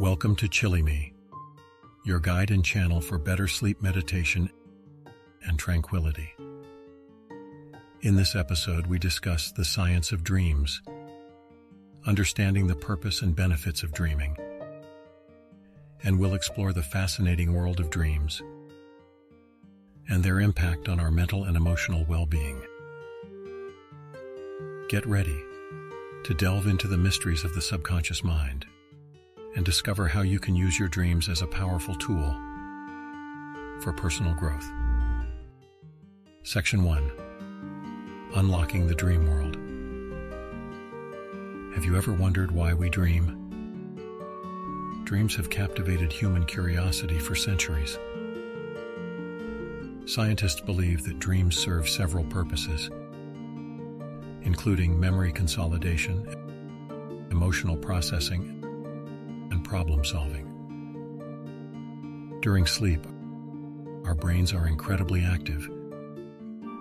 Welcome to Chillimi, your guide and channel for better sleep meditation and tranquility. In this episode, we discuss the science of dreams, understanding the purpose and benefits of dreaming, and we'll explore the fascinating world of dreams and their impact on our mental and emotional well-being. Get ready to delve into the mysteries of the subconscious mind and discover how you can use your dreams as a powerful tool for personal growth. Section 1 Unlocking the Dream World. Have you ever wondered why we dream? Dreams have captivated human curiosity for centuries. Scientists believe that dreams serve several purposes, including memory consolidation, emotional processing, and problem solving. During sleep, our brains are incredibly active,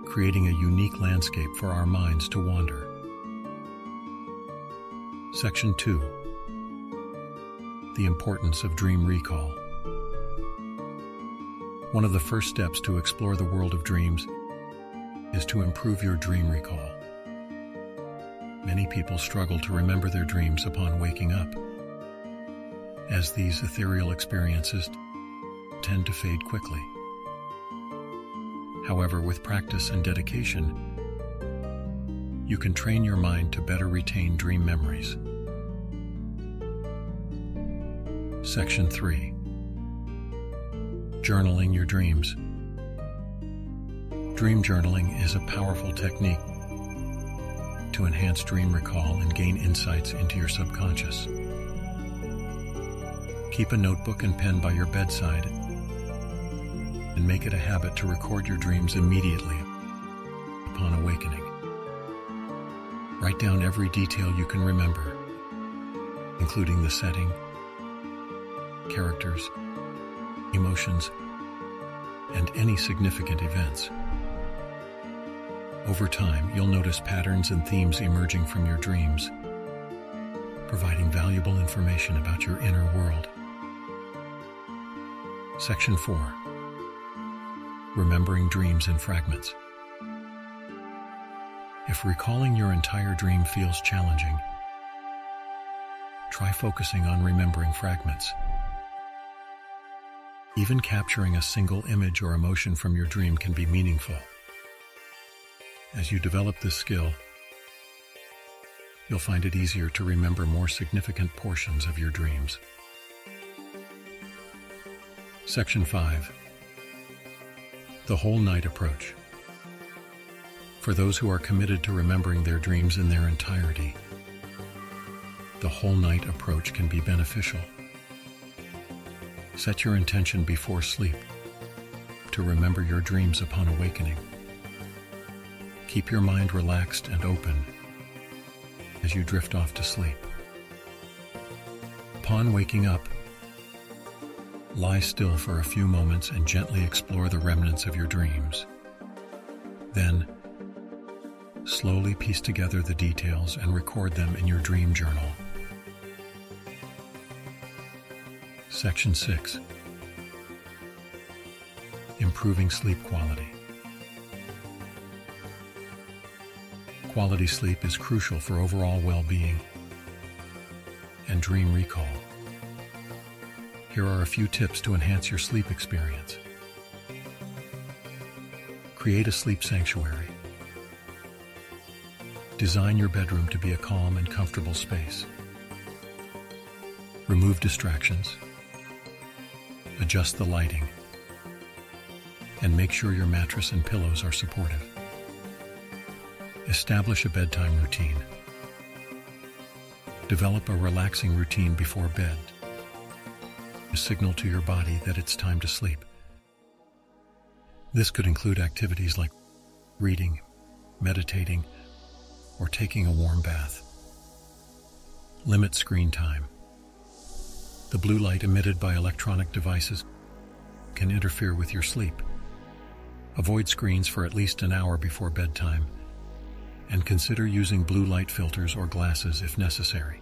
creating a unique landscape for our minds to wander. Section 2 The Importance of Dream Recall. One of the first steps to explore the world of dreams is to improve your dream recall. Many people struggle to remember their dreams upon waking up, as these ethereal experiences tend to fade quickly. However, with practice and dedication, you can train your mind to better retain dream memories. Section 3 Journaling Your Dreams Dream journaling is a powerful technique to enhance dream recall and gain insights into your subconscious. Keep a notebook and pen by your bedside and make it a habit to record your dreams immediately upon awakening. Write down every detail you can remember, including the setting, characters, emotions, and any significant events. Over time, you'll notice patterns and themes emerging from your dreams, providing valuable information about your inner world. Section 4 Remembering Dreams in Fragments. If recalling your entire dream feels challenging, try focusing on remembering fragments. Even capturing a single image or emotion from your dream can be meaningful. As you develop this skill, you'll find it easier to remember more significant portions of your dreams. Section 5 The Whole Night Approach. For those who are committed to remembering their dreams in their entirety, the whole night approach can be beneficial. Set your intention before sleep to remember your dreams upon awakening. Keep your mind relaxed and open as you drift off to sleep. Upon waking up, Lie still for a few moments and gently explore the remnants of your dreams. Then, slowly piece together the details and record them in your dream journal. Section 6 Improving Sleep Quality. Quality sleep is crucial for overall well being and dream recall. Here are a few tips to enhance your sleep experience. Create a sleep sanctuary. Design your bedroom to be a calm and comfortable space. Remove distractions. Adjust the lighting. And make sure your mattress and pillows are supportive. Establish a bedtime routine. Develop a relaxing routine before bed signal to your body that it's time to sleep. This could include activities like reading, meditating, or taking a warm bath. Limit screen time. The blue light emitted by electronic devices can interfere with your sleep. Avoid screens for at least an hour before bedtime and consider using blue light filters or glasses if necessary.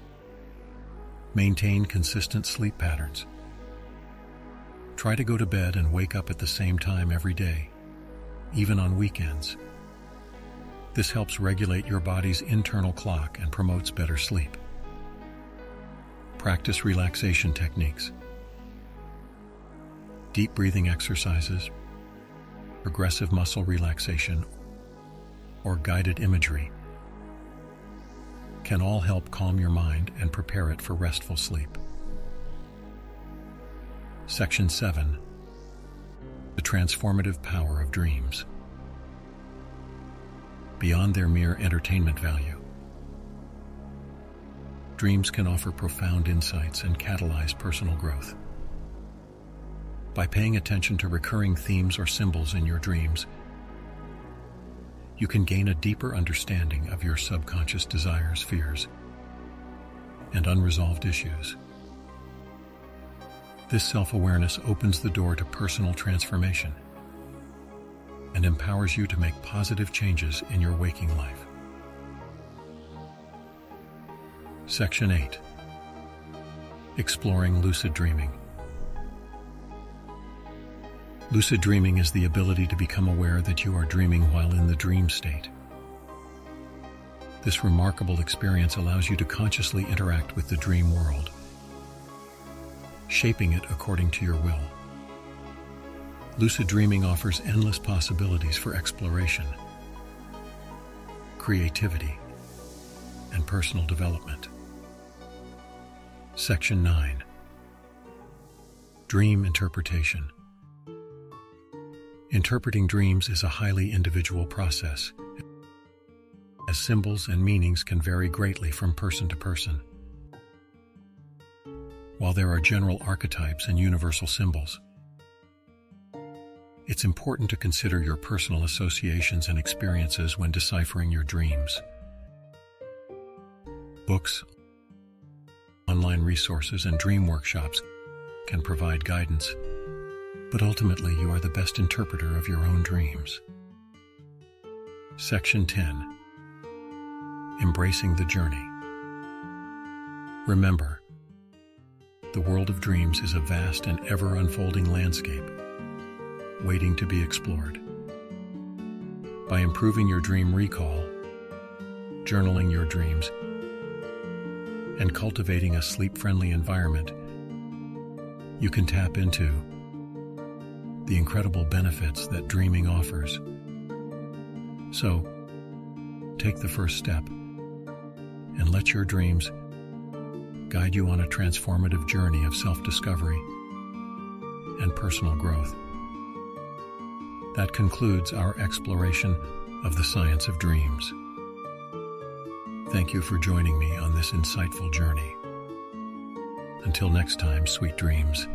Maintain consistent sleep patterns. Try to go to bed and wake up at the same time every day, even on weekends. This helps regulate your body's internal clock and promotes better sleep. Practice relaxation techniques. Deep breathing exercises, progressive muscle relaxation, or guided imagery can all help calm your mind and prepare it for restful sleep. Section 7 The Transformative Power of Dreams. Beyond their mere entertainment value, dreams can offer profound insights and catalyze personal growth. By paying attention to recurring themes or symbols in your dreams, you can gain a deeper understanding of your subconscious desires, fears, and unresolved issues. This self awareness opens the door to personal transformation and empowers you to make positive changes in your waking life. Section 8 Exploring Lucid Dreaming. Lucid dreaming is the ability to become aware that you are dreaming while in the dream state. This remarkable experience allows you to consciously interact with the dream world, shaping it according to your will. Lucid dreaming offers endless possibilities for exploration, creativity, and personal development. Section 9 Dream Interpretation Interpreting dreams is a highly individual process, as symbols and meanings can vary greatly from person to person. While there are general archetypes and universal symbols, it's important to consider your personal associations and experiences when deciphering your dreams. Books, online resources, and dream workshops can provide guidance but ultimately you are the best interpreter of your own dreams. Section 10 Embracing the Journey. Remember, the world of dreams is a vast and ever unfolding landscape, waiting to be explored. By improving your dream recall, journaling your dreams, and cultivating a sleep friendly environment, you can tap into the incredible benefits that dreaming offers. So, take the first step and let your dreams guide you on a transformative journey of self discovery and personal growth. That concludes our exploration of the science of dreams. Thank you for joining me on this insightful journey. Until next time, sweet dreams.